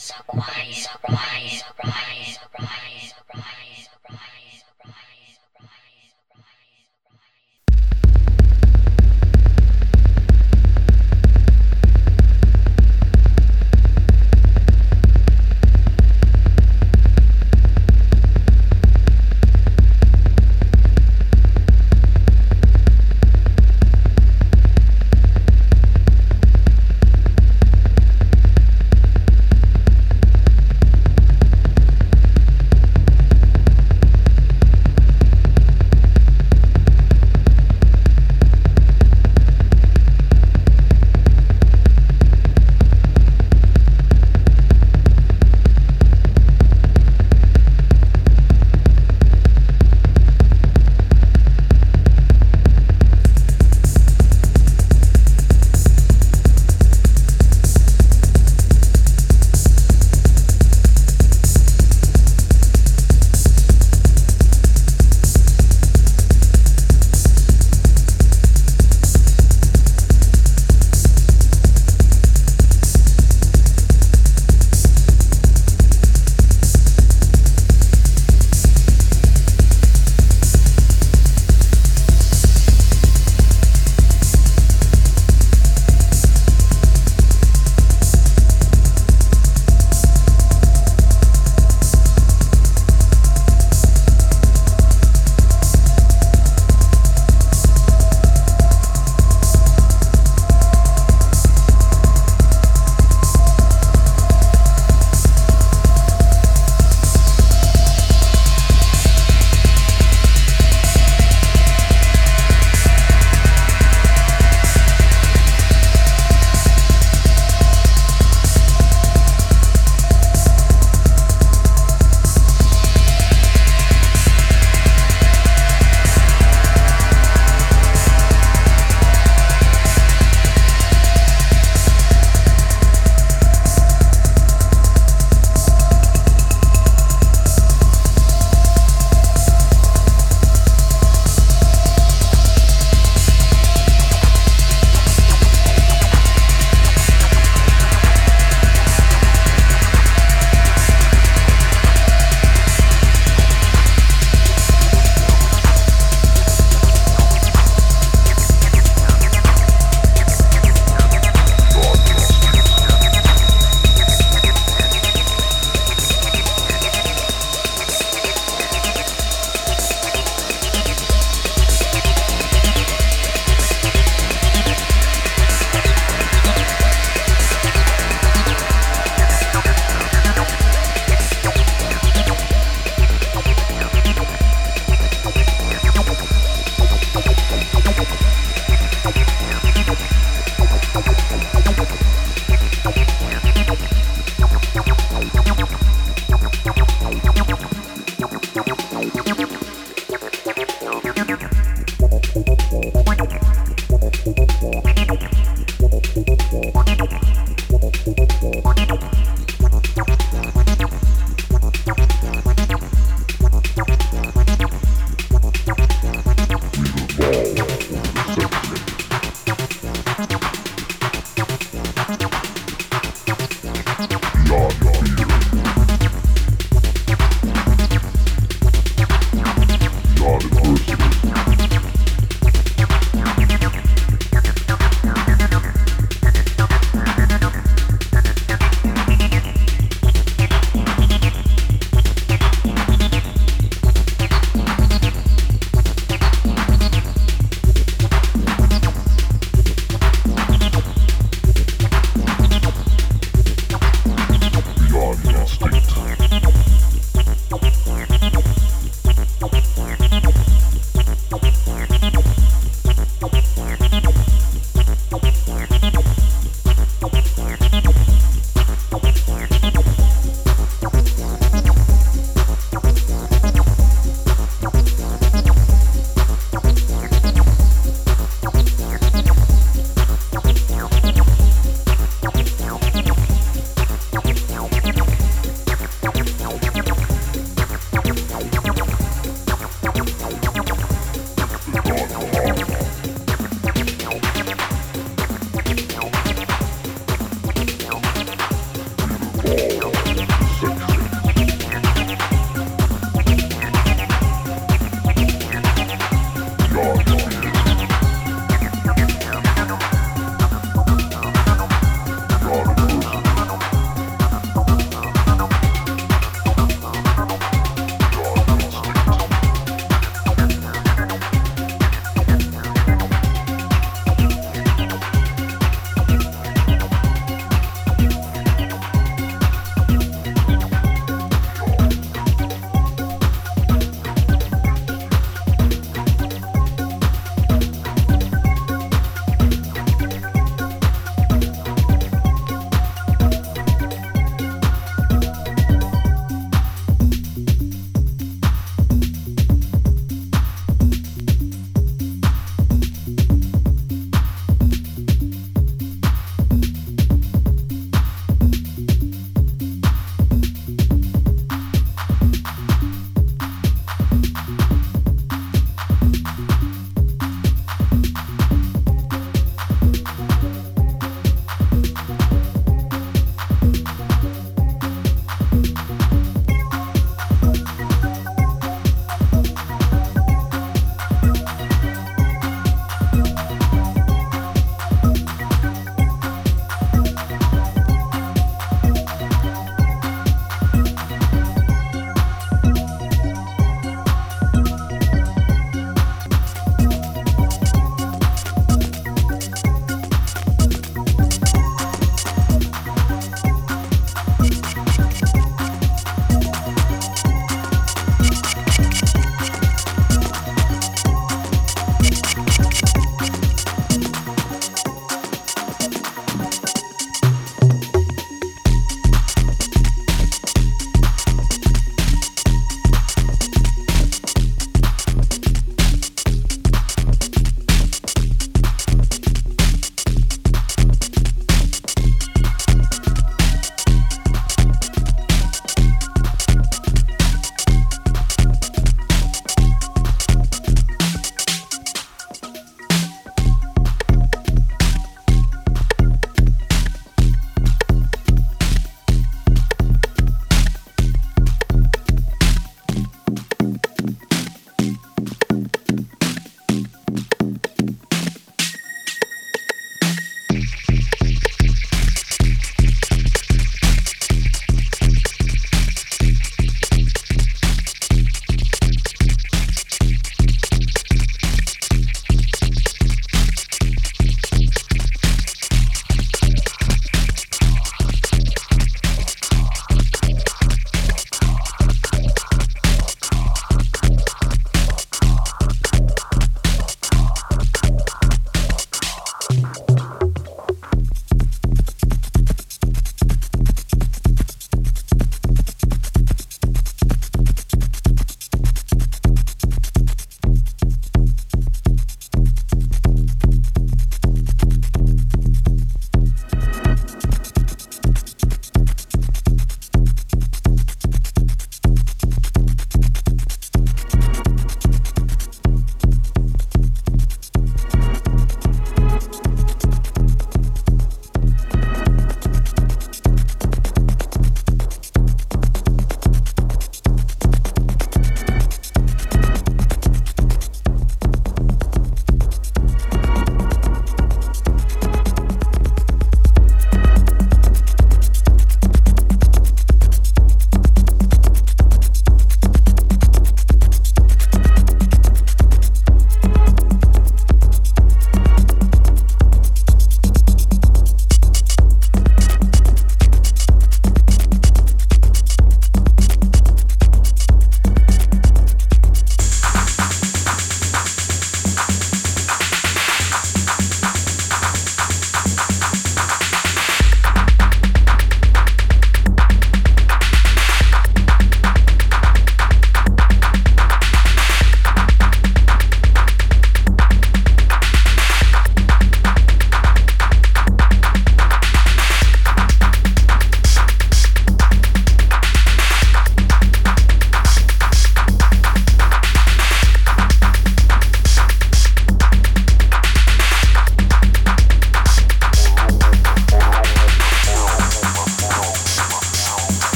surprise, surprise, surprise, surprise.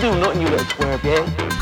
Do nothing, you little twerp, yeah?